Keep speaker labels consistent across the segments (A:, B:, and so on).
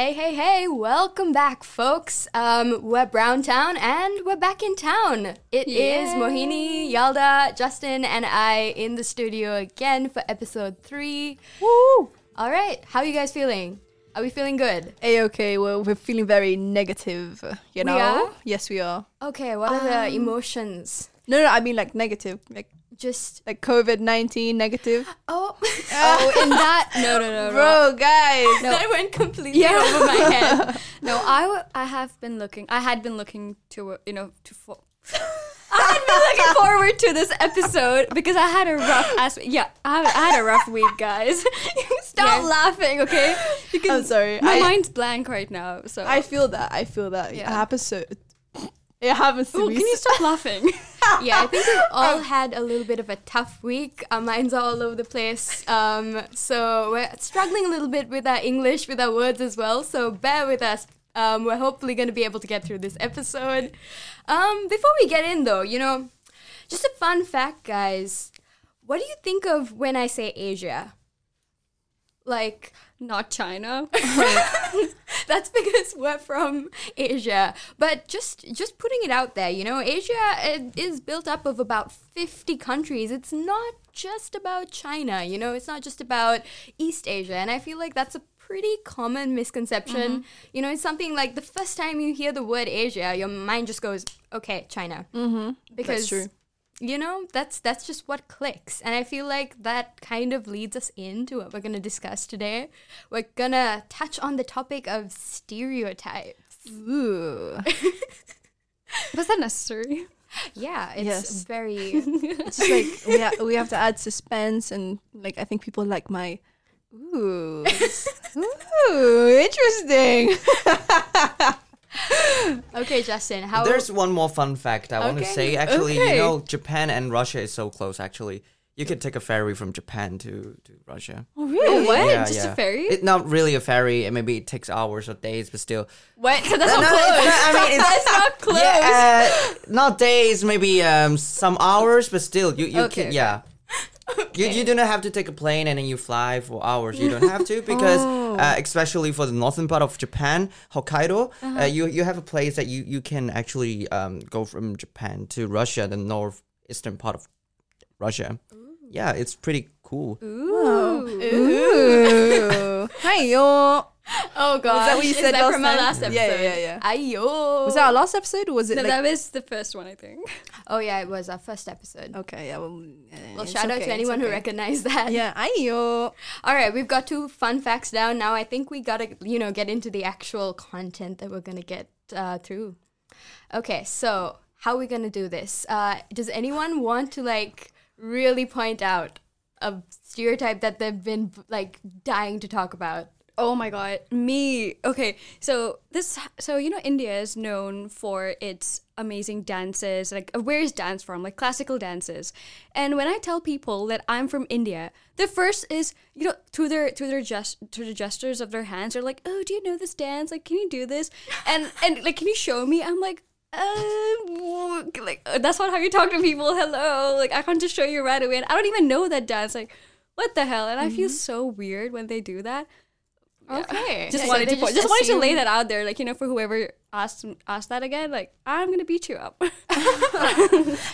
A: Hey, hey, hey, welcome back, folks. Um, we're Brown Town and we're back in town. It is
B: Yay.
A: Mohini, Yalda, Justin, and I in the studio again for episode three.
B: Woo!
A: All right, how are you guys feeling? Are we feeling good?
B: A okay, well, we're feeling very negative, you know?
A: are?
B: Yes, we are.
A: Okay, what are the emotions?
B: No, no, I mean like negative, like
A: Just
B: like COVID 19 negative.
A: oh, oh, in that no, no, no, no.
B: Bro, guys.
A: That went completely
C: Yeah.
A: over my head.
C: No, I, w- I have been looking. I had been looking to uh, you know to. Fo- I had been looking forward to this episode because I had a rough ass. Yeah, I, had- I had a rough week, guys. Stop
A: Yeah.
C: laughing, okay? Because
B: I'm sorry.
C: my
B: I,
C: mind's blank right now. So
B: I feel that. I feel that.
C: Yeah.
B: so. It happens to
C: Ooh,
B: me.
C: can you stop laughing?
A: yeah, I think we've all had a little bit of a tough week. Our minds are all over the place. Um, so we're struggling a little bit with our English, with our words as well. So bear with us. Um, we're hopefully going to be able to get through this episode. Um, before we get in, though, you know, just a fun fact, guys. What do you think of when I say Asia? Like,
C: Not China.
A: that's because we're from Asia. But just just putting it out there, you know, Asia is built up of about 50 countries. It's not just about China, you know, it's not just about East Asia. And I feel like that's a pretty common misconception. You know, it's something like the first time you hear the word Asia, your mind just goes, okay, China. Mm-hmm. Because
B: true.
A: You know that's that's just what clicks and i feel like that kind of leads us into what we're going to discuss today we're going to touch on the topic of stereotypes
B: Ooh.
C: Was that necessary?
A: yeah it's
B: Yes.
A: very
B: It's just like we, ha- we have to add suspense and like I think people like my ooh ooh interesting.
A: okay justin how
D: There's one more fun fact I want to say. Actually,
B: Okay.
D: you know, Japan and Russia is so close. Actually, you could take a ferry from Japan to to Russia.
B: Oh really?
C: What?
D: Yeah,
C: Just
D: yeah.
C: a ferry?
D: It, not really a ferry. and Maybe it takes hours or days, but still.
C: Wait, that's
D: No,
C: not
D: no,
C: close.
D: it's not- I mean, it's
C: that's not close.
D: Yeah, uh, not days. Maybe um some hours, but still, you you
C: Okay,
D: can yeah. You, you do not have to take a plane and then you fly for hours. You don't have to because, uh, especially for the northern part of Japan, Hokkaido, uh you you have a place that you you can actually um, go from Japan to Russia, the northeastern part of Russia. Yeah, it's pretty cool.
B: Ooh. Ooh. Hi yo.
A: Oh god
B: Was that what you said last
A: from our
B: time?
A: last episode
B: Yeah, yeah, yeah, yeah.
A: Ayo.
B: Was that our last episode or was it
C: No,
B: like
C: that was the first one, I think.
A: oh yeah it was our first episode
B: Okay, yeah. Well,
A: well
B: it's
A: shout out to
B: it's
A: anyone who recognized that
B: Yeah, ayo.
A: All right, we've got two fun facts down. Now I think we gotta, you know, get into the actual content that we're gonna get uh, through. Okay, so how are we gonna do this? Uh, does anyone want to like really point out a stereotype that they've been like dying to talk about?
C: Oh my god, me. Okay, so this, so you know, India is known for its amazing dances. Like, uh, where is dance from? Like classical dances. And when I tell people that I'm from India, the first is you know through their through their gest through the gestures of their hands, they're like, "Oh, do you know this dance? Like, can you do this?" And and like, can you show me? I'm like. Uh, like that's not how you talk to people. Hello, like I can't just show you right away. And I don't even know that dance. Like, what the hell? And I feel so weird when they do that.
A: Okay,
C: Just
A: So
C: wanted
A: they
C: to point, just wanted to lay that out there, like you know, for whoever asked asked that again, like I'm gonna beat you up.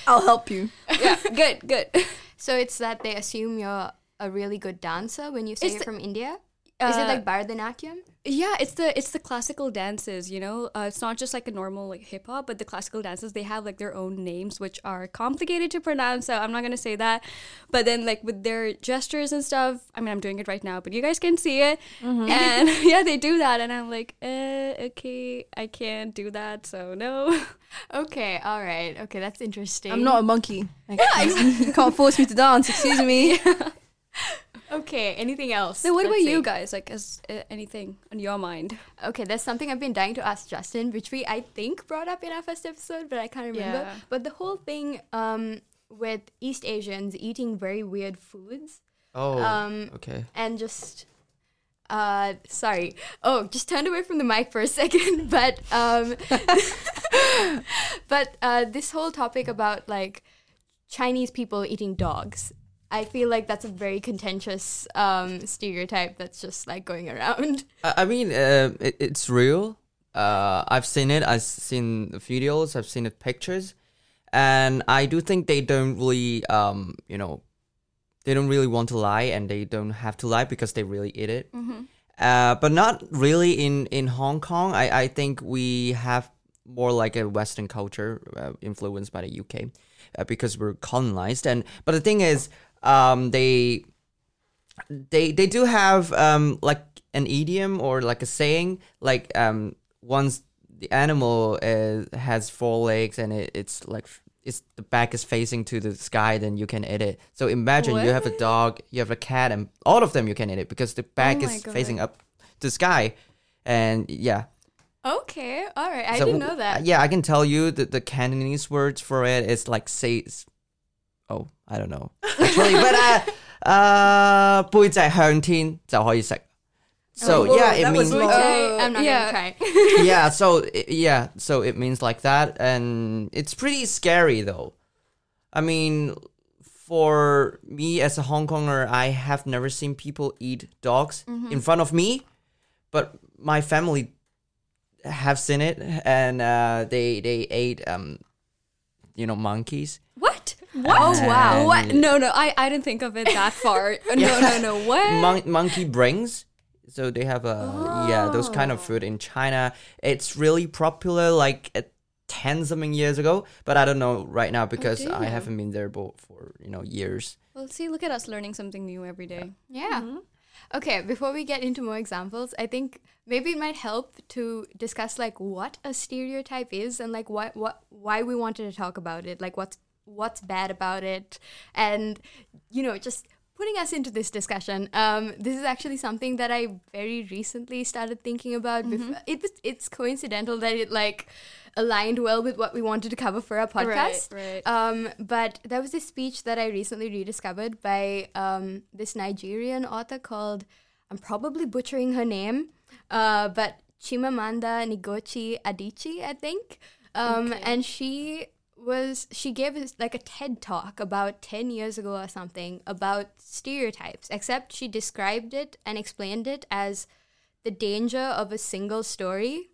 B: I'll help you.
C: yeah, good, good.
A: So it's that they assume you're a really good dancer when you say
C: It's
A: you're
C: the-
A: from India. Is it
C: Uh,
A: like Bharatanatyam?
C: Yeah, it's the it's the classical dances. You know, uh, it's not just like a normal like hip hop, but the classical dances they have like their own names, which are complicated to pronounce. So I'm not gonna say that. But then like with their gestures and stuff, I mean I'm doing it right now, but you guys can see it. And yeah, they do that, and I'm like, uh, okay, I can't do that, so no.
A: Okay, all right. Okay, that's interesting.
B: I'm not a monkey. Like, you can't force me to dance. Excuse me.
A: Okay, anything else?
C: So what
A: Let's
C: about you guys? Like, is uh, anything on your mind?
A: Okay, there's something I've been dying to ask Justin, which we I think brought up in our first episode, but I can't remember.
C: Yeah.
A: But the whole thing um, with East Asians eating very weird foods
D: Oh,
A: Um,
D: okay.
A: and just uh sorry oh just turned away from the mic for a second but um but uh this whole topic about like chinese people eating dogs I feel like that's a very contentious um, stereotype that's just like going around.
D: I I mean, uh, it, it's real. Uh, I've seen it. I've seen the videos. I've seen the pictures, and I do think they don't really, um, you know, they don't really want to lie, and they don't have to lie because they really eat it. Uh, but not really in in Hong Kong. I I think we have more like a Western culture uh, influenced by the UK, uh, because we're colonized. And but the thing is, um, they they they do have um like an idiom or like a saying like um once the animal is, has four legs and it, it's like it's the back is facing to the sky then you can eat it so imagine you have a dog you have a cat and all of them you can eat it because the back
C: my
D: is
C: God.
D: facing up to the sky and yeah
A: Okay, all right. I
D: So,
A: didn't know that.
D: yeah i can tell you that the cantonese words for it is like say oh i don't know actually but uh uh 背脊向天就可以食 so
B: Whoa,
D: yeah it
B: that was
D: means
B: long.
A: Okay, I'm not
C: yeah.
A: gonna try.
D: yeah so i- yeah so it means like that and it's pretty scary though i mean for me as a hong konger i have never seen people eat dogs in front of me but my family have seen it and uh, they they ate um you know monkeys
C: What?
A: Oh wow.
C: What? No, no, I, I didn't think of it that far. No, no, no. What?
D: Mon- monkey brings. So they have a yeah those kind of food in China. It's really popular like uh, ten something years ago, but I don't know right now because I haven't been there for you know years.
C: well, see, look at us learning something new every day.
A: Yeah. Okay, before we get into more examples, I think maybe it might help to discuss like what a stereotype is and like what what why we wanted to talk about it, like what's what's bad about it, and you know just putting us into this discussion. Um, this is actually something that I very recently started thinking about. bef- It was it's coincidental that it like aligned well with what we wanted to cover for our podcast.
C: right.
A: Um, but there was this speech that I recently rediscovered by um, this Nigerian author called, I'm probably butchering her name, uh, but Chimamanda Ngozi Adichie, I think. Um, And she was she gave us like a TED talk about 10 years ago or something about stereotypes, except she described it and explained it as the danger of a single story.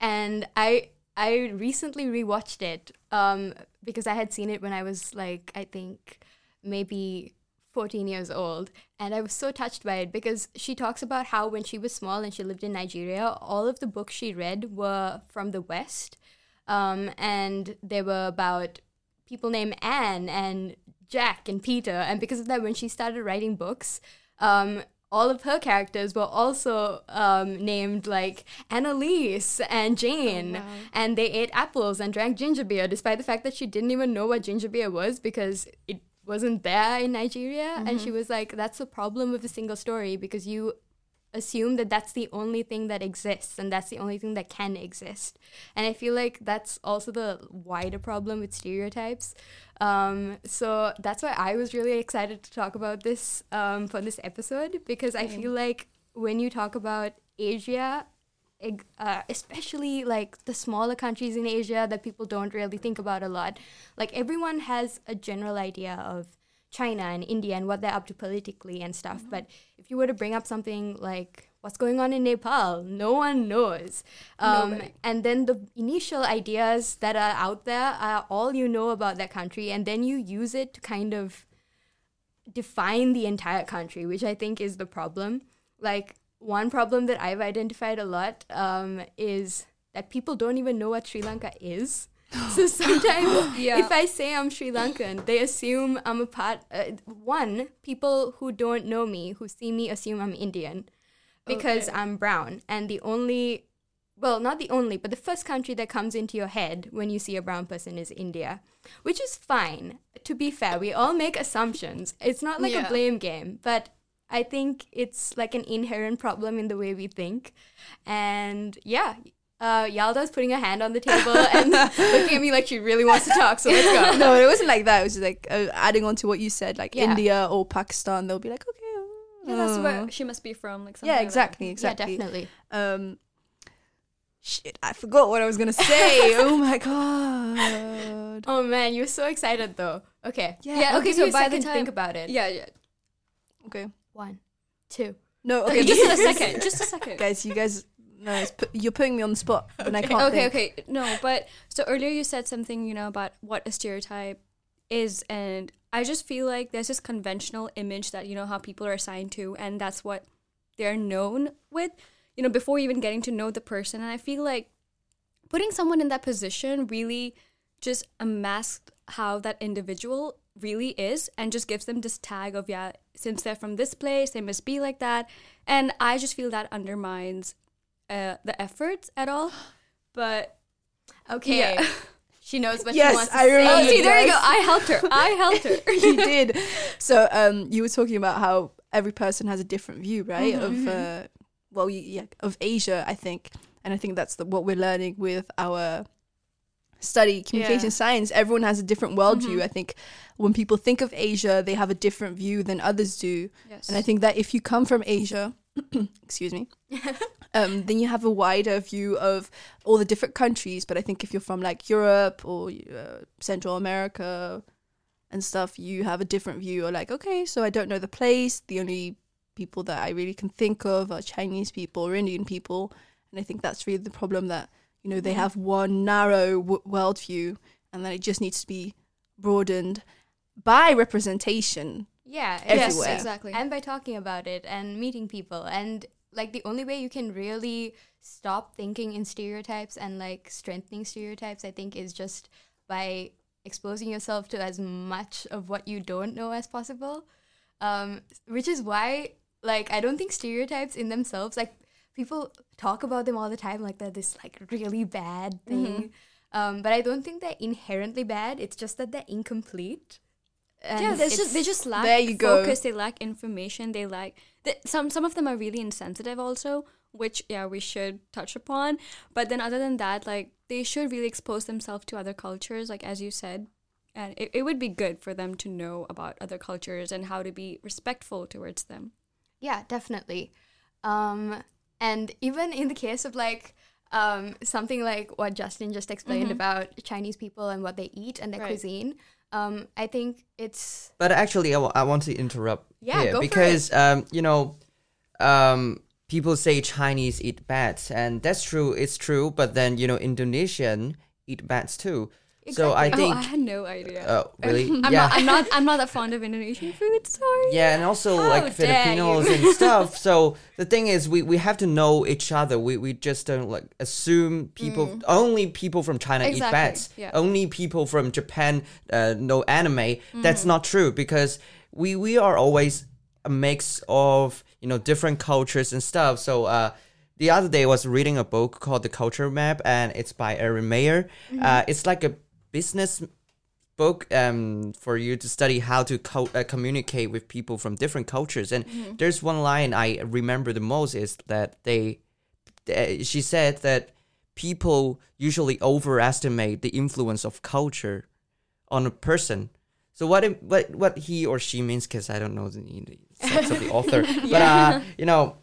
A: And I I recently rewatched it um, because I had seen it when I was like I think maybe 14 years old and I was so touched by it because she talks about how when she was small and she lived in Nigeria all of the books she read were from the west um, and they were about people named Anne and Jack and Peter. And because of that, when she started writing books, um, all of her characters were also um, named like Annalise and Jane. And they ate apples and drank ginger beer, despite the fact that she didn't even know what ginger beer was because it wasn't there in Nigeria. And she was like, that's the problem with a single story because you assume that that's the only thing that exists and that's the only thing that can exist. And I feel like that's also the wider problem with stereotypes. Um, so that's why I was really excited to talk about this um, for this episode because I feel like when you talk about Asia, uh, especially like the smaller countries in Asia that people don't really think about a lot, like everyone has a general idea of China and India and what they're up to politically and stuff. But if you were to bring up something like what's going on in Nepal, no one knows. Um, and then the initial ideas that are out there are all you know about that country, and then you use it to kind of define the entire country, which I think is the problem. Like, one problem that I've identified a lot um, is that people don't even know what Sri Lanka is. So sometimes,
C: Yeah.
A: if I say I'm Sri Lankan, they assume I'm a part. Uh, one, people who don't know me, who see me, assume I'm Indian because
C: Okay.
A: I'm brown. And the only, well, not the only, but the first country that comes into your head when you see a brown person is India, which is fine. To be fair, we all make assumptions. It's not like
C: Yeah.
A: a blame game, but I think it's like an inherent problem in the way we think. And yeah, uh, Yalda's putting her hand on the table and looking at me like she really wants to talk. So let's go.
B: no, it wasn't like that. It was just like uh, adding on to what you said, like
A: Yeah.
B: India or Pakistan. They'll be like, okay.
C: Yeah, that's where she must be from. Like something
B: Yeah,
C: like
B: exactly, exactly.
A: Yeah, definitely.
B: Um, shit, I forgot what I was gonna say. oh my god.
A: Oh man, you're so excited though. Okay.
B: Yeah,
C: Yeah,
A: I'll
C: okay,
A: give
C: so
A: you a
C: by the
A: time think about it.
C: Yeah, yeah.
B: Okay.
A: One, two.
B: No.
C: Okay,
B: Okay.
C: just in a second. Just a second.
B: guys. You guys. No, it's pu- you're putting me on the spot, and I can't.
C: okay,
B: think.
C: okay. No, but so earlier you said something, you know, about what a stereotype is, and I just feel like there's this conventional image that you know how people are assigned to, and that's what they're known with, you know, before even getting to know the person. And I feel like putting someone in that position really just unmasks how that individual really is and just gives them this tag of yeah since they're from this place they must be like that and i just feel that undermines uh, the efforts at all but
A: Okay.
C: Yeah.
A: She knows what
B: Yes,
A: she wants to
B: I
A: say.
C: oh see there you go i helped her i helped her
B: you did. So um, you were talking about how every person has a different view, right?
C: Mm-hmm,
B: Of uh, well, yeah, of Asia, I think, and I think that's the, what we're learning with our study communication
C: Yeah.
B: science. Everyone has a different worldview.
C: Mhm.
B: I think when people think of Asia, they have a different view than others do,
C: yes
B: and I think that if you come from Asia, excuse me. Um, then you have a wider view of all the different countries. But I think if you're from like Europe or uh, Central America and stuff, you have a different view. Or like, okay, so I don't know the place. The only people that I really can think of are Chinese people or Indian people, and I think that's really the problem that you know they have one narrow w- worldview, and that it just needs to be broadened by representation.
A: Yeah,
C: yes exactly.
A: and by talking about it and meeting people and like the only way you can really stop thinking in stereotypes and like strengthening stereotypes i think is just by exposing yourself to as much of what you don't know as possible. Um, which is why like i don't think stereotypes in themselves like people talk about them all the time like they're this like really bad thing. Um, but i don't think they're inherently bad. It's just that they're incomplete And
C: yeah, there's just they just lack
B: There you go.
C: focus. They lack information. They lack th- some some of them are really insensitive also, which yeah we should touch upon. But then other than that, like they should really expose themselves to other cultures, like as you said, and it, it would be good for them to know about other cultures and how to be respectful towards them.
A: Yeah, definitely. Um, and even in the case of like um, something like what Justin just explained about Chinese people and what they eat and their
C: Right.
A: cuisine, um, I think it's
D: But actually, I want to interrupt
A: Yeah,
D: here
A: go for
D: because um, you know, um, people say Chinese eat bats, and that's true. It's true. But then you know, Indonesian eat bats too. So I think.
C: oh, I had no idea.
D: Oh, really?
C: I'm
D: yeah.
C: not. I'm not. I'm not that fond of Indonesian food. Sorry.
D: Yeah, and also
A: How
D: like Filipinos and stuff. So the thing is, we, we have to know each other. We we just don't like assume people. Only people from China eat bats.
C: yeah.
D: Only people from Japan uh, know anime. That's not true because we we are always a mix of you know different cultures and stuff. So uh, the other day I was reading a book called The Culture Map, and it's by Erin Meyer. Uh, it's like a business book um, for you to study how to co- uh, communicate with people from different cultures. And there's one line I remember the most is that they, uh, she said that people usually overestimate the influence of culture on a person. So what it, what what he or she means because I don't know the, the sex of the author, but uh, you know,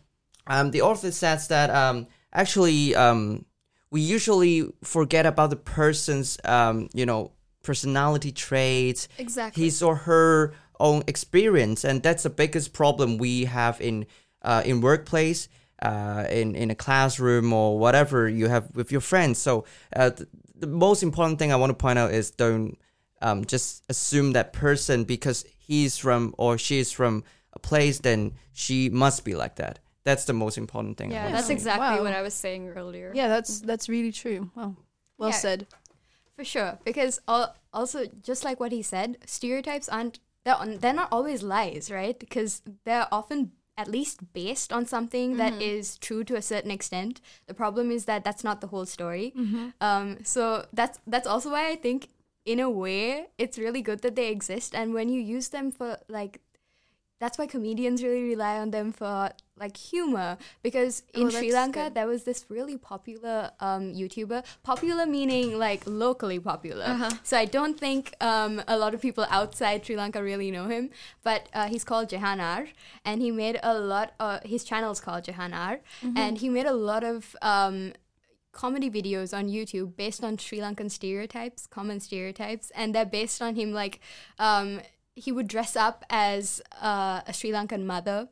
D: um, the author says that um, actually um, we usually forget about the person's um, you know personality traits,
C: Exactly.
D: his or her own experience, and that's the biggest problem we have in uh, in workplace, uh, in in a classroom or whatever you have with your friends. So uh, th- the most important thing I want to point out is don't um, just assume that person because he's from or she's from a place, then she must be like that. That's the most important thing.
C: Yeah, that's exactly
B: Wow.
C: what I was saying earlier.
B: Yeah, that's that's really true. Wow, well
A: Yeah.
B: said.
A: For sure, because al- also just like what he said, stereotypes aren't they're on, they're not always lies, right? Because they're often at least based on something that is true to a certain extent. The problem is that that's not the whole story. Um, so that's that's also why I think in a way it's really good that they exist, and when you use them for like. That's why comedians really rely on them for like humor because in
C: Oh,
A: Sri Lanka
C: good.
A: there was this really popular um, YouTuber, popular meaning like locally popular.
C: Uh-huh.
A: So I don't think um, a lot of people outside Sri Lanka really know him, but uh, he's called Jahanar, and he made a lot. Of, his channel is called Jahanar,
C: Mm-hmm.
A: and he made a lot of um, comedy videos on YouTube based on Sri Lankan stereotypes, common stereotypes, and they're based on him like um, he would dress up as uh, a Sri Lankan mother.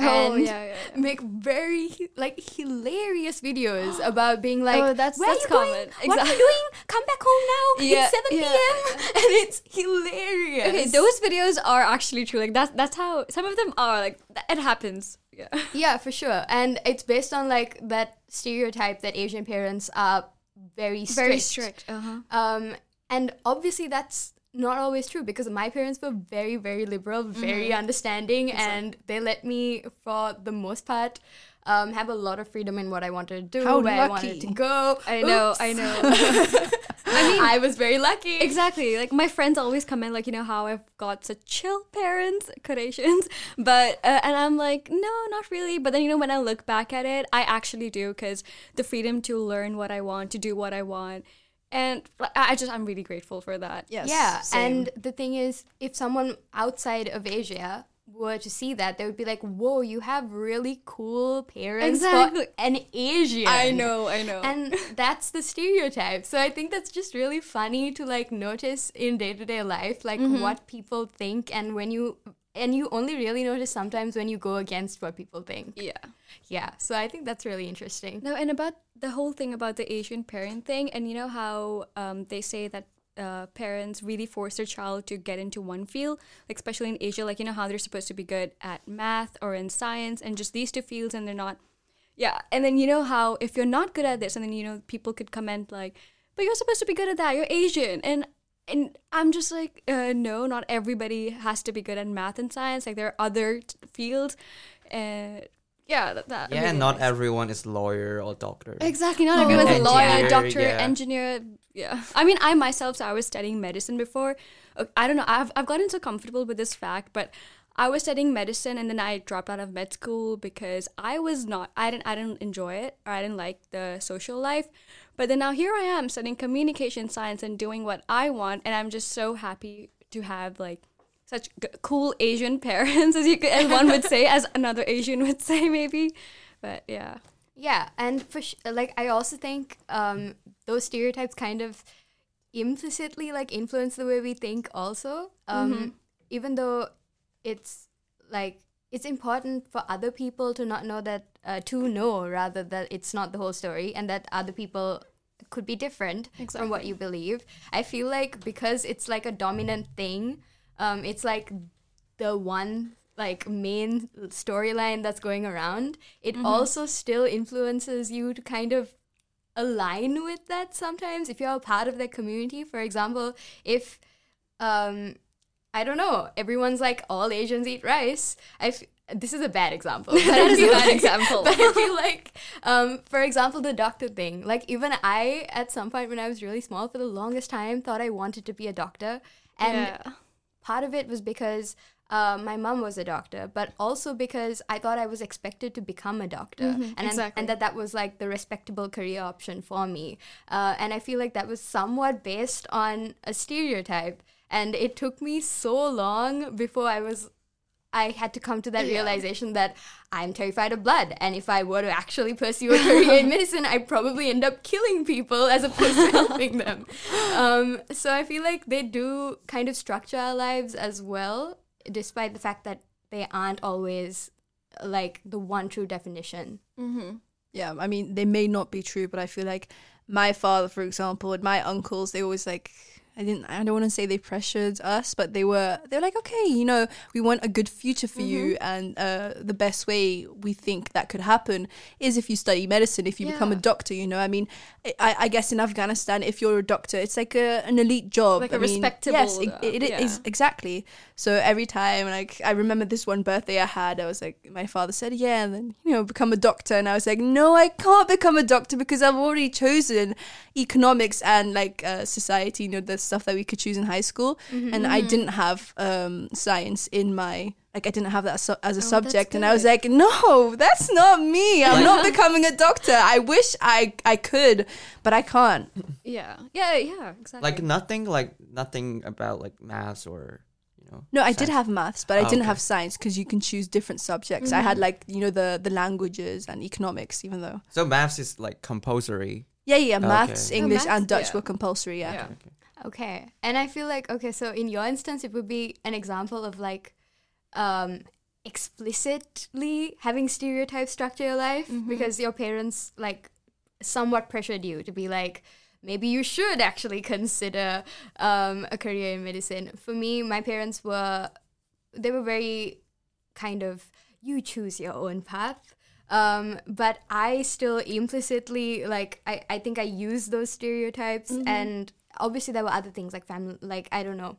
C: Oh,
A: And
C: yeah, yeah, yeah.
A: make very like hilarious videos about being like,
C: Oh, that's-
A: where
C: that's
A: are you going?
C: common.
A: What are you doing? Come back home now.
C: Yeah,
A: it's seven p.m. and it's hilarious.
C: Okay, those videos are actually true. Like that's that's how some of them are. Like it happens. Yeah.
A: Yeah, for sure. And it's based on like that stereotype that Asian parents are very strict.
C: Very strict. Uh huh.
A: Um, and obviously that's not always true because my parents were very, very liberal, very
C: Mm-hmm.
A: understanding, and they let me, for the most part, um, have a lot of freedom in what I wanted to do,
B: How
A: where I wanted to go.
C: I know.
A: Oops.
C: I know.
A: I mean, I was very lucky.
C: Exactly. Like my friends always comment, like you know how I've got such chill parents, Kardashians, but uh, and I'm like, no, not really. But then you know when I look back at it, I actually do because the freedom to learn what I want, to do what I want, and I I just I'm really grateful for that.
B: Yes.
A: yeah,
B: same.
A: and the thing is, if someone outside of Asia were to see that, they would be like, "Whoa, you have really cool parents
C: Exactly.
A: for an Asian."
C: I know. I know.
A: and that's the stereotype so i think that's just really funny to like notice in day-to-day life like
C: Mm-hmm.
A: what people think and when you and you only really notice sometimes when you go against what people think
C: yeah.
A: yeah so i think that's really interesting
C: No, and about the whole thing about the Asian parent thing, and you know how um, they say that uh, parents really force their child to get into one field, like especially in Asia, like you know how they're supposed to be good at math or in science, and just these two fields, and they're not. Yeah, and then you know how if you're not good at this, and then you know people could comment like, "But you're supposed to be good at that. You're Asian," and and I'm just like, uh, no, not everybody has to be good at math and science. Like there are other t- fields, and yeah, that, that
D: Yeah,
C: really
D: not
C: nice.
D: everyone is lawyer or doctor.
C: Exactly. Not
A: Oh.
C: everyone's a lawyer,
D: Engineer,
C: doctor,
D: yeah.
C: engineer. Yeah. I mean, I myself, so I was studying medicine before. Uh, I don't know. I've, I've gotten so comfortable with this fact, but I was studying medicine and then I dropped out of med school because I was not, I didn't, I didn't enjoy it or I didn't like the social life. But then now here I am studying communication science and doing what I want. And I'm just so happy to have like such g- cool Asian parents, as you could, as one would say, as another Asian would say, maybe. But yeah.
A: yeah and for sh- like i also think um those stereotypes kind of implicitly like influence the way we think also um even though it's like it's important for other people to not know that uh, to know rather that it's not the whole story and that other people could be different from what you believe. I feel like because it's like a dominant thing um it's like the one like main storyline that's going around it also still influences you to kind of align with that sometimes. If you're a part of that community for example if um i don't know everyone's like all asians eat rice i f- this is a bad example but
C: That is a bad
A: like-
C: example.
A: but i feel like um for example the doctor thing like even i at some point when i was really small for the longest time thought i wanted to be a doctor and
C: yeah.
A: part of it was because uh, my mom was a doctor, but also because I thought I was expected to become a doctor, and and-
C: exactly.
A: and that that was like the respectable career option for me. Uh, and I feel like that was somewhat based on a stereotype, and it took me so long before I was. I had to come to that realization that I'm terrified of blood, and if I were to actually pursue a career in medicine, I'd probably end up killing people as opposed to helping them. Um, so I feel like they do kind of structure our lives as well, despite the fact that they aren't always like the one true definition.
B: yeah, I mean, they may not be true, but I feel like my father, for example, and my uncles, they always like. I didn't. I don't want to say they pressured us, but they were. They're like, okay, you know, we want a good future for you, and uh, the best way we think that could happen is if you study medicine, if you become a doctor. You know, I mean, I, I guess in Afghanistan, if you're a doctor, it's like a, an elite job,
C: Like a
B: I mean,
C: respectable
B: Yes, it,
C: job,
B: it, it is
C: yeah.
B: exactly. So every time, like, I remember this one birthday I had, I was like, my father said, yeah, and then, you know, become a doctor. And I was like, no, I can't become a doctor because I've already chosen economics and like uh, society, you know, the stuff that we could choose in high school. Mm-hmm. And I mm-hmm. didn't have um, science in my, like, I didn't have that su- as a oh, subject. And I was like, no, that's not me. I'm not becoming a doctor. I wish I, I could, but I can't.
C: Yeah. Yeah. Yeah. Exactly.
D: Like nothing, like nothing about like maths or you know.
B: No, I did have maths, but I
D: Oh,
B: didn't
D: okay.
B: have science because you can choose different subjects. I had mm-hmm. like you know the the languages and economics, even though
D: So maths is like compulsory
B: Yeah, yeah.
D: Okay.
B: Maths,
D: Oh,
B: English,
C: maths,
B: and Dutch
C: yeah.
B: were compulsory. Yeah.
C: Yeah.
A: Okay. And I feel like okay, so in your instance it would be an example of like um explicitly having stereotypes structure your life because your parents like somewhat pressured you to be like maybe you should actually consider um, a career in medicine. For me, my parents were they were very kind of you choose your own path. Um, but I still implicitly like I, I think I use those stereotypes and obviously there were other things like family like I don't know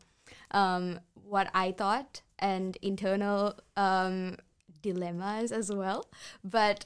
A: um, what I thought and internal um, dilemmas as well. But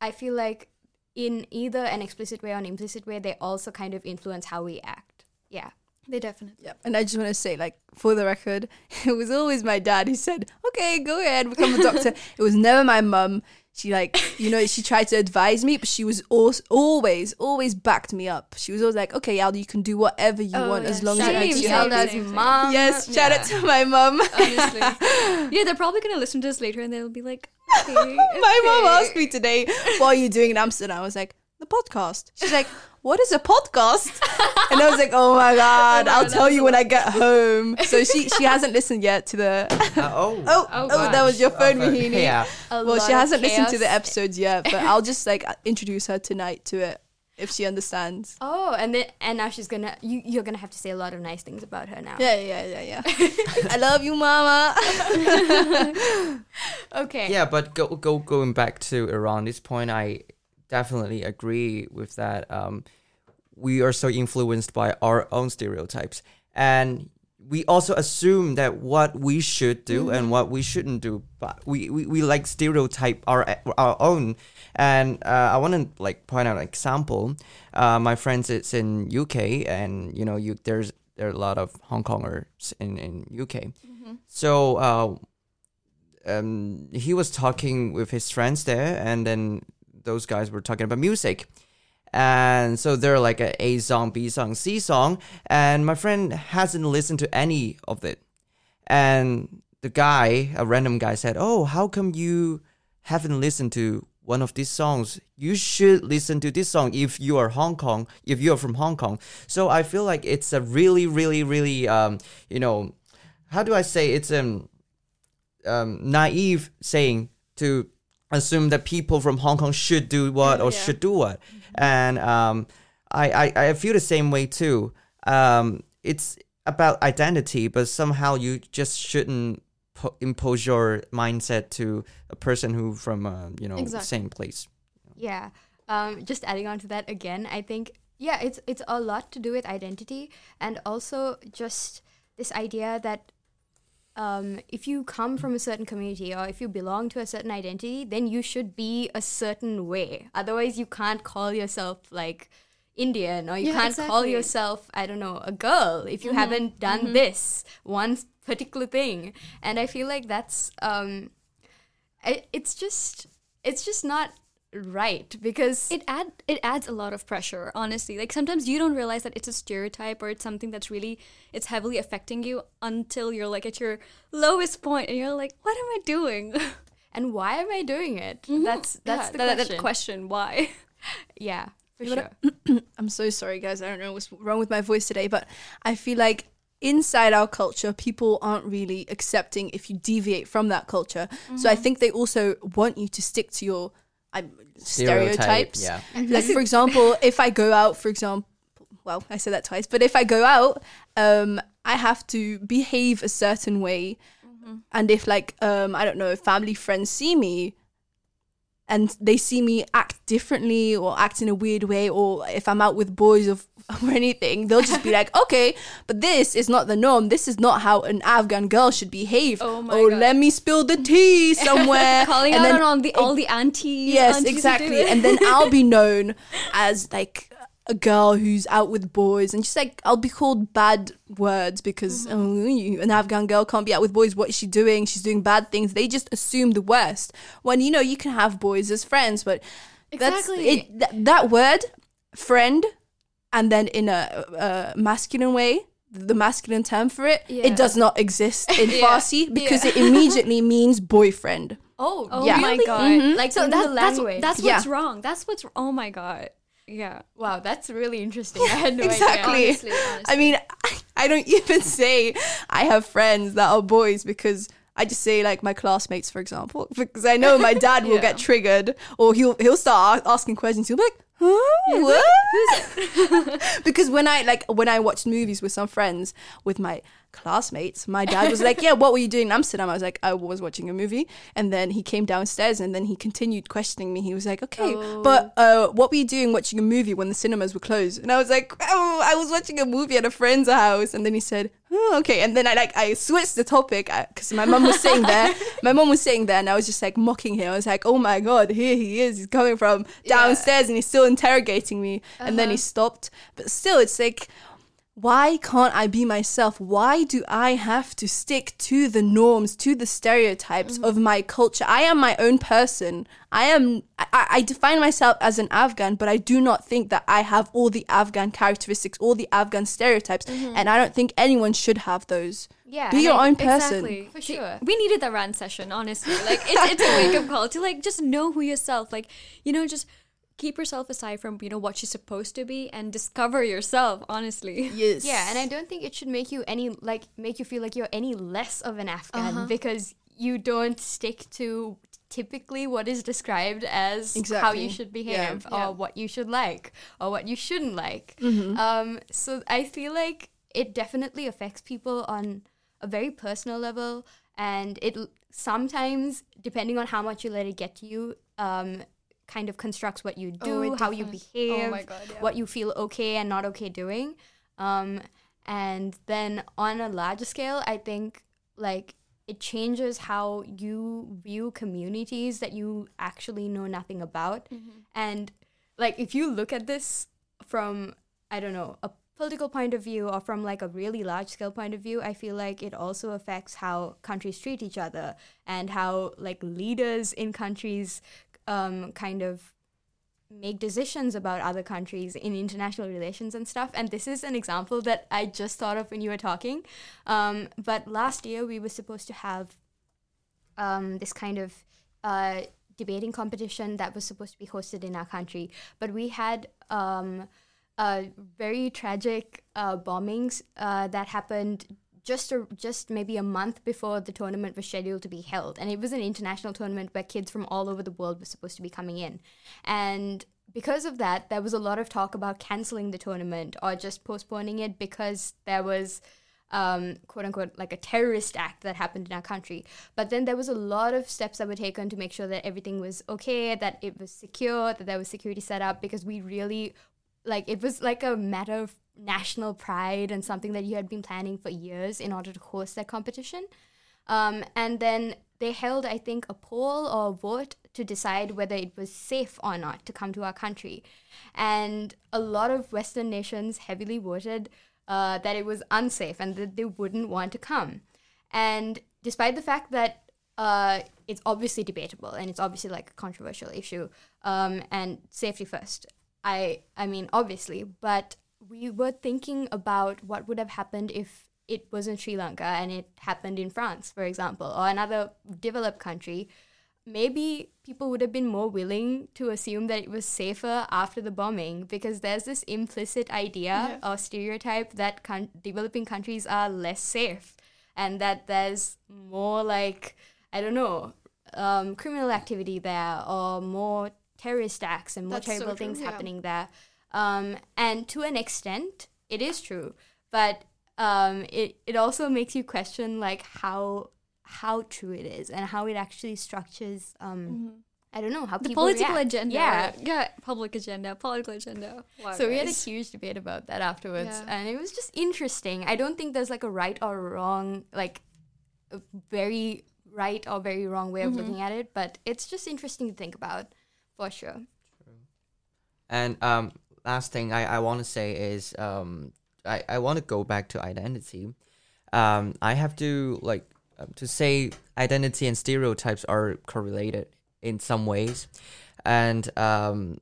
A: I feel like in either an explicit way or an implicit way, they also kind of influence how we act. Yeah.
C: They definitely.
B: Yeah, and I just want to say, like, for the record, it was always my dad who said, "Okay, go ahead, become a doctor." it was never my mum. She like, you know, she tried to advise me, but she was al- always, always backed me up. She was always like, "Okay, Al, you can do whatever you
C: Oh,
B: want
C: yeah.
B: as long
C: Shout
B: as it makes you happy."
C: Thing.
A: mom.
B: Yes, shout out to my mum.
C: Honestly. yeah, they're probably gonna listen to this later and they'll be like, okay,
B: my mum
C: okay.
B: asked me today, "What are you doing in Amsterdam?" I was like, "The podcast." She's like, "What is a podcast?" And I was like, "Oh my god, I'll tell you when I get home." So she she hasn't listened yet to the.
D: Uh, oh.
B: Oh,
C: Oh,
B: oh, that was your
D: Oh,
B: phone,
D: but-
B: Rahini.
D: Yeah.
B: Well, she hasn't listened to the episodes yet, but I'll just like introduce her tonight to it if she understands.
A: Oh, and then and now she's gonna you you're gonna have to say a lot of nice things about her now.
B: Yeah, yeah, yeah, yeah. I love you, Mama.
A: Okay.
D: Yeah, but go go going back to around this point, I definitely agree with that. Um, we are so influenced by our own stereotypes, and we also assume that what we should do and what we shouldn't do. But we, we, we like stereotype our our own. And uh, I want to like point out an example. Uh, my friends, it's in UK, and you know, you there's there are a lot of Hong Kongers in in UK. So. Uh, um, he was talking with his friends there, and then those guys were talking about music. And so they're like a A song, B song, C song, and my friend hasn't listened to any of it. And the guy, a random guy, said, "Oh, how come you haven't listened to one of these songs? You should listen to this song if you are Hong Kong, if you are from Hong Kong." So I feel like it's a really, really, really, um, you know, how do I say? It's um um, naive saying to assume that people from Hong Kong should do what or
C: Yeah.
D: should do what. And um, I, I, I feel the same way too. Um, it's about identity, but somehow you just shouldn't po- impose your mindset to a person who from uh, you know
C: Exactly.
D: same place.
A: Yeah. Um, just adding on to that again, I think yeah, it's it's a lot to do with identity and also just this idea that um, if you come from a certain community or if you belong to a certain identity, then you should be a certain way. Otherwise, you can't call yourself like Indian or you
C: Yeah,
A: can't call yourself, I don't know, a girl if you haven't done this one particular thing. And I feel like that's um, I, it's just it's just not right because
C: it add it adds a lot of pressure honestly like sometimes you don't realize that it's a stereotype or it's something that's really it's heavily affecting you until you're like at your lowest point and you're like what am i doing
A: and why am I doing it? That's that's
C: Yeah,
A: the
C: that,
A: question.
C: that question why
A: Yeah, for sure.
B: wanna- I'm so sorry, guys. I don't know what's wrong with my voice today, but I feel like inside our culture, people aren't really accepting if you deviate from that culture. So I mm-hmm. think they also want you to stick to your um, stereotypes.
D: Yeah.
B: Like, for example, if I go out, for example, well, I said that twice, but if I go out, um, I have to behave a certain way. And if, like, um, I don't know, if family friends see me and they see me act differently or act in a weird way, or if I'm out with boys or, or anything, they'll just be like, okay, but this is not the norm. This is not how an Afghan girl should behave.
C: Oh my
B: oh let me spill the tea somewhere.
C: calling
B: And
C: out
B: then
C: on all the all the aunties
B: Yes,
C: aunties
B: exactly. And then I'll be known as like a girl who's out with boys, and she's like I'll be called bad words because
C: Mm-hmm.
B: oh, you, an Afghan girl can't be out with boys. What is she doing? She's doing bad things. They just assume the worst. When you know you can have boys as friends, but
C: Exactly.
B: that's it. Th- that word, friend, and then in a, a masculine way. The masculine term for it,
C: Yeah.
B: it does not exist in
C: Yeah.
B: Farsi because
C: Yeah.
B: it immediately means boyfriend.
A: Oh,
C: oh
B: Yeah.
C: my
A: really?
C: god
A: Like
C: so
A: in
C: that,
A: the
C: that's
A: language.
C: that's
B: Yeah.
C: what's wrong that's what's oh my god yeah.
A: Wow, that's really interesting. I had no
B: Exactly.
A: idea.
C: Honestly, honestly.
B: I mean, I don't even say I have friends that are boys because I just say like my classmates, for example, because I know my dad will get triggered or he'll he'll start a- asking questions. He'll be like, "Huh? What?" because when I like when I watched movies with some friends with my classmates, my dad was like, "Yeah, what were you doing in Amsterdam?" I was like, "I was watching a movie," and then he came downstairs and then he continued questioning me. He was like, "Okay, but uh, what were you doing watching a movie when the cinemas were closed?" And I was like, "Oh, I was watching a movie at a friend's house." And then he said, "Oh, okay." And then I like I switched the topic because my mom was sitting there. my mom was sitting there, and I was just like mocking him. I was like, "Oh my god, here he is. He's coming from downstairs, and he's still interrogating me." And then he stopped. But still, it's like why can't I be myself? Why do I have to stick to the norms, to the stereotypes mm-hmm. of my culture? I am my own person. I am. I, I define myself as an Afghan, but I do not think that I have all the Afghan characteristics, all the Afghan stereotypes, mm-hmm. and I don't think anyone should have those.
A: Yeah,
B: be your
A: I-
B: own person.
C: Exactly.
A: For sure.
C: We needed that rant session, honestly. Like it's it's a wake up call to like just know who yourself. Like, you know, just keep yourself aside from, you know, what you're supposed to be and discover yourself, honestly.
B: Yes.
A: Yeah, and I don't think it should make you any like make you feel like you're any less of an Afghan because you don't stick to typically what is described as how you should
B: Yeah,
A: behave or
C: yeah.
A: what you should like or what you shouldn't like.
B: Mm-hmm.
A: Um, so I feel like it definitely affects people on a very personal level, and it sometimes, depending on how much you let it get to you, um, kind of constructs what you do,
C: it
A: how you behave,
C: Oh God, yeah.
A: what you feel okay and not okay doing. Um, and then on a larger scale, I think like it changes how you view communities that you actually know nothing about. And like if you look at this from I don't know, a political point of view or from like a really large scale point of view, I feel like it also affects how countries treat each other and how like leaders in countries um, kind of make decisions about other countries in international relations and stuff. And this is an example that I just thought of when you were talking. Um, but last year we were supposed to have um, this kind of uh, debating competition that was supposed to be hosted in our country. But we had um, uh, very tragic uh, bombings uh, that happened just a, just maybe a month before the tournament was scheduled to be held, and it was an international tournament where kids from all over the world were supposed to be coming in, and because of that, there was a lot of talk about canceling the tournament or just postponing it because there was um, quote unquote like a terrorist act that happened in our country. But then there was a lot of steps that were taken to make sure that everything was okay, that it was secure, that there was security set up because we really like it was like a matter of national pride and something that you had been planning for years in order to host that competition. Um, and then they held, I think, a poll or a vote to decide whether it was safe or not to come to our country. And a lot of Western nations heavily voted uh, that it was unsafe and that they wouldn't want to come. And despite the fact that uh, it's obviously debatable and it's obviously like a controversial issue, um, and safety first, I I mean obviously, but we were thinking about what would have happened if it was in Sri Lanka and it happened in France, for example, or another developed country. Maybe people would have been more willing to assume that it was safer after the bombing because there's this implicit idea or stereotype that con- developing countries are less safe and that there's more like, I don't know, um, criminal activity there or more terrorist acts and more
C: That's so
A: terrible
C: true,
A: things
C: yeah.
A: happening there. Um, and to an extent, it is true, but um, it it also makes you question like how how true it is and how it actually structures. Um, I don't know how
C: The
A: people
C: political
A: react.
C: agenda.
A: Yeah.
C: Yeah, public agenda, political agenda. Wow,
A: So we had a huge debate about that afterwards,
C: Yeah.
A: and it was just interesting. I don't think there's like a right or wrong, like a very right or very wrong way of
C: Mm-hmm.
A: looking at it, but it's just interesting to think about for sure. True.
D: And um, last thing I, I want to say is um, I, I want to go back to identity. Um, I have to like um, to say identity and stereotypes are correlated in some ways, and um,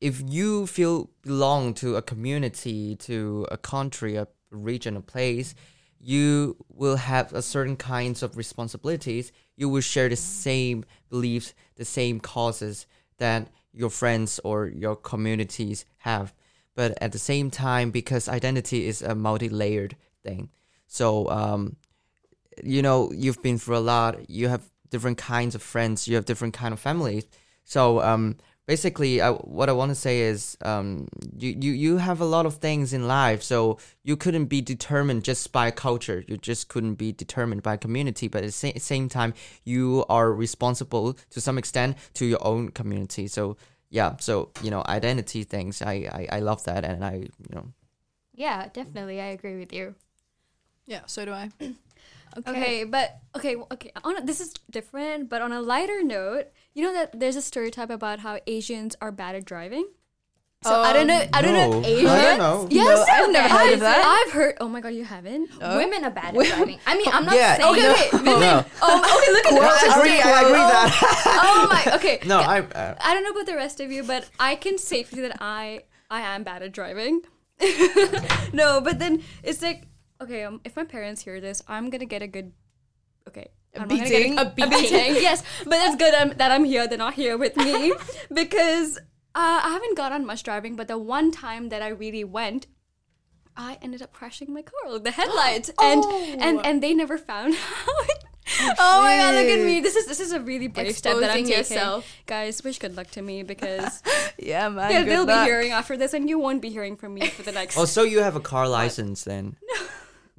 D: if you feel belong to a community, to a country, a region, a place, you will have a certain kinds of responsibilities. You will share the same beliefs, the same causes, that your friends or your communities have. But at the same time, because identity is a multi-layered thing, so um, you know you've been through a lot. You have different kinds of friends. You have different kind of families. So um, basically, I, what I want to say is, um, you, you you have a lot of things in life. So you couldn't be determined just by culture. You just couldn't be determined by community. But at the same, same time, you are responsible to some extent to your own community. So yeah, so you know, identity things. I I, I love that, and I you know.
A: Yeah, definitely. I agree with you.
B: Yeah, so do I.
C: Okay. but okay, w- okay. On a, this is different, but on a lighter note, you know that there's a stereotype about how Asians are bad at driving. So I don't know. I don't know.
D: No,
C: If
D: I don't know.
C: Yes,
B: No, I've never heard of that.
C: I've heard. Oh my god, you haven't?
A: Women are bad at driving. I mean, I'm not
D: Yeah.
A: saying.
C: Okay, okay.
D: No,
C: Um, okay, look at
D: no,
C: this.
D: I agree. I agree that.
C: Oh my. Okay.
D: no, I. Uh,
C: I don't know about the rest of you, but I can safely say that I I am bad at driving. no, but then it's like okay, um, if my parents hear this, I'm gonna get a good okay.
B: A
C: I'm not gonna
B: beating?
C: Get a, a beating. yes, but it's good um, that I'm here. They're not here with me because uh, I haven't gone on much driving. But the one time that I really went, I ended up crashing my car with the headlights, and and and they never found out. Oh, my god! Look at me. This is this is a really brave step that I'm taking.
A: yourself.
C: Guys, wish good luck to me because
B: Yeah, man.
C: yeah,
B: good
C: they'll
B: luck.
C: be hearing after this, and you won't be hearing from me for the next.
D: oh, so you have a car license then? No.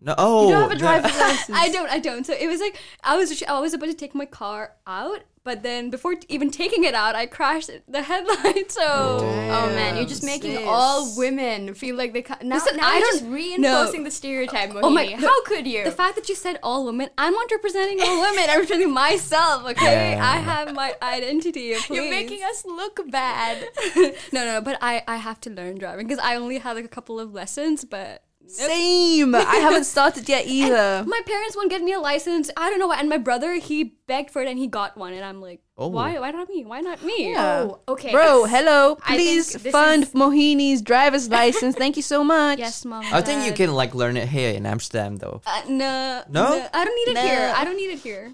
D: No. Oh.
B: You don't have a oh,
D: no.
B: driver's license.
C: I don't. I don't. So it was like I was. I was about to take my car out, but then before even taking it out, I crashed the headlight. So
A: Oh man, you're just making all women feel like they. Ca- now,
C: Listen,
A: now
C: I
A: you're just reinforcing the stereotype, Mohini.
C: Oh my-
A: How could you?
C: the fact that you said all women, I'm not representing all women. I'm representing myself. Okay,
D: Yeah.
C: I have my identity. Please.
A: You're making us look bad.
C: no, no, no. But I, I have to learn driving because I only had like a couple of lessons, but.
B: Same. I haven't started yet either.
C: My parents won't get me a license. I don't know why. And my brother, he begged for it and he got one. And I'm like,
D: Oh.
C: why? Why not me? Why not me?
B: Yeah.
A: Oh, okay.
B: Bro, hello. Please fund
A: is-
B: Mohini's driver's license. Thank you so much.
C: Yes, mom.
D: I think you can like learn it here in Amsterdam though.
C: Uh, no,
D: No?
C: I don't need it
B: No.
C: here. I don't need it here.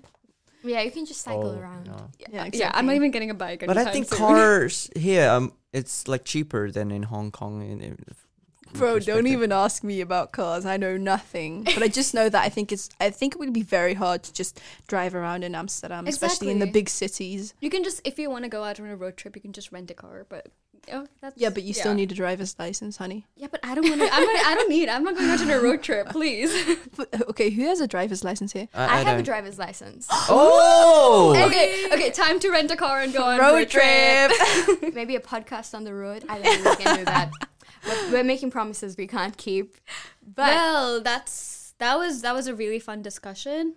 A: Yeah, you can just cycle
D: Oh,
A: around.
D: no.
B: Yeah,
C: Yeah, I'm not even getting a bike.
D: But I
C: anytime
D: think
C: soon.
D: cars here, um, it's like cheaper than in Hong Kong. In, in from
B: Bro, don't even ask me about cars. I know nothing. But I just know that I think it's I think it would be very hard to just drive around in Amsterdam, especially in the big cities.
C: You can just, if you want to go out on a road trip, you can just rent a car. But oh, that's
B: Yeah, but you still need a driver's license, honey.
C: Yeah, but I don't want to. I'm not, I don't need. I'm not going out on a road trip, please.
B: But, uh, okay, who has a driver's license here?
A: I, have a
D: don't-
A: driver's license.
D: Oh.
C: okay, okay. Time to rent a car and go on
B: Road
C: road trip.
A: Maybe a podcast on the road. I don't think we can do that. We're, making promises we can't keep. But
C: well, that's that was that was a really fun discussion.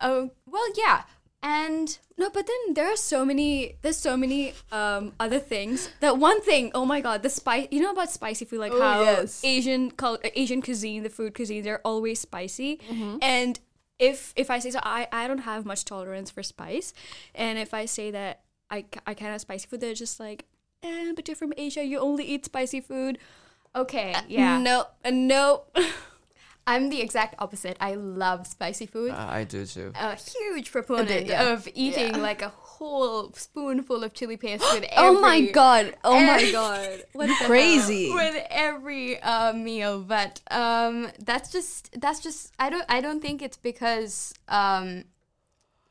A: oh well, yeah. And
C: No, but then there are so many. There's so many um, other things. That one thing. Oh my god, the spice. You know about spicy food, like
B: Oh,
C: how
B: yes.
C: Asian cul- uh, Asian cuisine, the food cuisine, they're always spicy.
B: Mm-hmm.
C: And if if I say so, I I don't have much tolerance for spice. And if I say that I I can't have spicy food, they're just like, eh, but you're from Asia, you only eat spicy food.
A: okay, yeah.
C: No, uh, no.
A: I'm the exact opposite. I love spicy food.
D: Uh, I do too.
A: a huge proponent
B: yeah.
A: of eating like a whole spoonful of chili paste with every
C: oh my god. Oh my god. What the
B: Crazy.
A: with every uh, meal but um that's just that's just i don't i don't think it's because um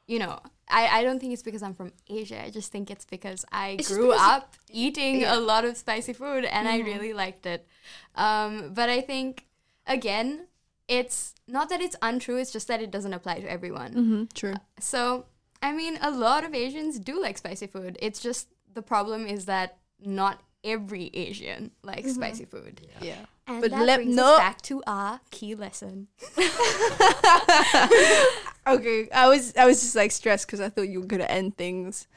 A: you know I, I don't think it's because I'm from Asia. I just think it's because I
C: It's
A: grew
C: because you-
A: up eating a lot of spicy food and I really liked it. Um, but I think, again, it's not that it's untrue, it's just that it doesn't apply to everyone.
B: Mm-hmm, true.
A: So, I mean, a lot of Asians do like spicy food. It's just the problem is that not every Asian likes spicy food.
B: Yeah.
A: And
B: But
A: that
B: let-
A: brings
B: no-
A: us back to our key lesson.
B: Okay, I was I was just like stressed because I thought you were gonna end things.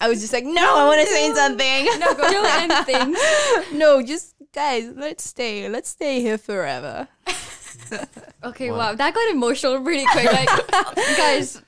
B: I was just like, no, I want to say something.
C: No, go do anything.
B: no, just guys, let's stay. Let's stay here forever.
C: Okay,
D: Wow.
C: wow. That got emotional pretty quick. Like, guys,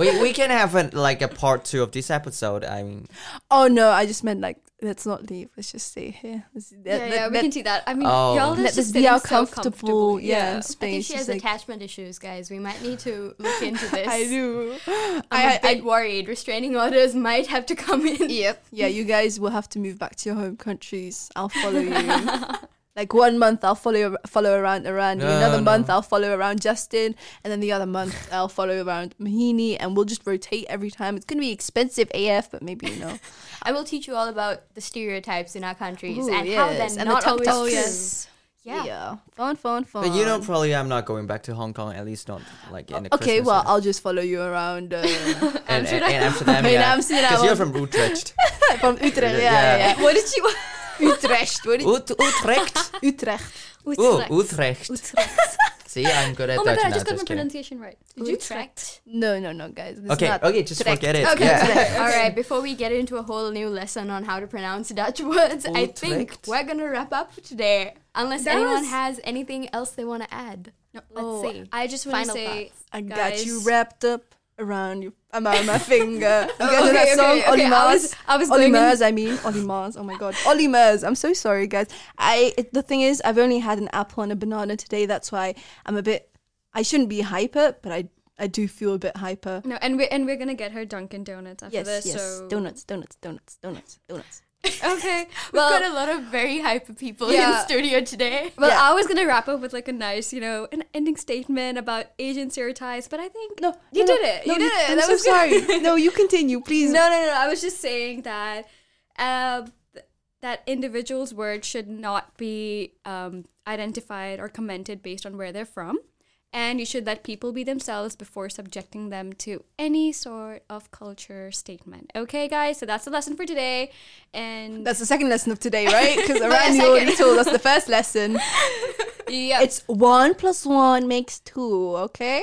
D: we we can have a, like a part two of this episode. I mean,
B: Oh no, I just meant like let's not leave. Let's just stay here. Let's,
C: yeah,
B: let-
C: yeah,
B: let-
C: we
B: let-
C: can see that. I mean,
D: Oh.
C: y'all
B: let
C: is
B: this
C: just
B: be
C: sitting
B: our
C: so
B: comfortable, yeah,
C: Yeah.
A: I think she has
B: like-
A: attachment issues, guys. We might need to look into this.
B: I do.
A: I'm
B: I-
A: a
B: I-
A: bit worried. Restraining orders might have to come in.
B: Yep. Yeah, you guys will have to move back to your home countries. I'll follow you. like one month, I'll follow follow around Iran.
D: No,
B: Another
D: no.
B: month, I'll follow around Justin, and then the other month, I'll follow around Mohini, and we'll just rotate every time. It's gonna be expensive AF, but maybe you know.
A: I will teach you all about the stereotypes in our countries
B: Ooh,
A: and how they're
B: and
A: not
B: tuk
A: always true.
B: Oh,
C: yes.
A: Yeah.
B: fun, fun, fun.
D: But you know, probably I'm not going back to Hong Kong. At least not like in a
B: Okay,
D: Christmas
B: well,
D: time.
B: I'll just follow you around uh,
D: in, in, in Amsterdam. Yeah.
B: Amsterdam.
D: Because you're from Utrecht.
B: from Utrecht. Yeah,
D: Yeah.
B: yeah. yeah.
C: What did you?
B: Utrecht. What did
D: Ut Utrecht.
B: Utrecht.
D: Oh, oh Utrecht.
C: Utrecht.
D: See, I'm good at
C: Oh my
D: Dutch
C: god, I
D: now.
C: just got my pronunciation right.
A: Did you
C: Utrecht.
B: No, no, no, guys. It's
D: Okay,
B: not
D: okay, just
B: Utrecht.
D: forget it.
A: Okay,
D: Yeah.
A: all right. Before we get into a whole new lesson on how to pronounce Dutch words, I think we're gonna wrap up today. Unless
C: That
A: anyone
C: was-
A: has anything else they want to add.
C: No, oh,
A: Let's
C: oh,
A: see.
C: I just want to say,
A: thoughts.
B: I got you wrapped up around on my finger. You guys know that
C: okay,
B: song,
C: okay,
B: Ollie
C: I
B: Mars?
C: was- I was
B: Ollie
C: going in-
B: Mars, I mean, Olly Murs. Oh my god, Olly Murs. I'm so sorry, guys. I it, the thing is, I've only had an apple and a banana today. That's why I'm a bit. I shouldn't be hyper, but I I do feel a bit hyper.
C: no, and we're and we're gonna get her Dunkin' Donuts after
B: Yes,
C: this.
B: yes.
C: So
B: Donuts, donuts, donuts, donuts, donuts.
C: Okay.
A: We've
C: Well,
A: got a lot of very hyper people
C: Yeah.
A: in studio today.
C: well,
B: Yeah.
C: I was gonna wrap up with like a nice, you know, an ending statement about Asian stereotypes, but I think
B: No,
C: You
B: no,
C: did it.
B: no,
C: You did it.
B: I'm
C: That
B: so
C: was good.
B: sorry. no, you continue, please.
C: No, no, no. I was just saying that uh, th- that individuals' words should not be um, identified or commented based on where they're from. And you should let people be themselves before subjecting them to any sort of culture statement. Okay, guys? So that's the lesson for today. And
B: That's the second lesson of today, right? Because
C: Yeah,
B: Randy already
C: second.
B: told us the first lesson.
C: yeah,
B: It's one plus one makes two, okay?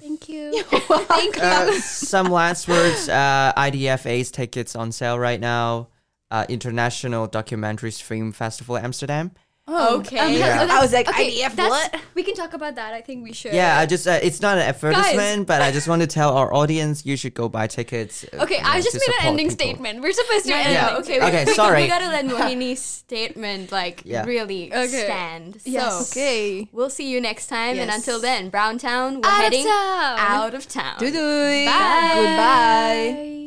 C: thank you. thank you.
D: Uh, some last words. Uh, IDFA's tickets on sale right now. Uh, International Documentary Film Festival Amsterdam.
A: Okay.
C: Um,
D: Yeah.
C: so
B: I was like,
C: okay,
B: IDF what?
C: We can talk about that. I think we should.
D: Yeah, I just uh, it's not an advertisement, but I just want to tell our audience you should go buy tickets. uh,
C: Okay,
D: you
C: I
D: know,
C: just
D: to
C: made an
D: support
C: ending
D: people.
C: statement. We're supposed to
A: No, no,
C: end
A: no,
C: it.
A: okay, we,
D: Okay,
A: we,
D: sorry.
A: We gotta let Mohini's statement like
D: Yeah.
A: really
C: Okay.
A: stand.
C: Yes.
A: So
B: Okay.
A: we'll see you next time, and
B: Yes.
A: until then, Brown Town, we're
C: Out of
A: heading
C: town.
A: out of town.
B: Doei doei.
A: Bye.
B: Goodbye.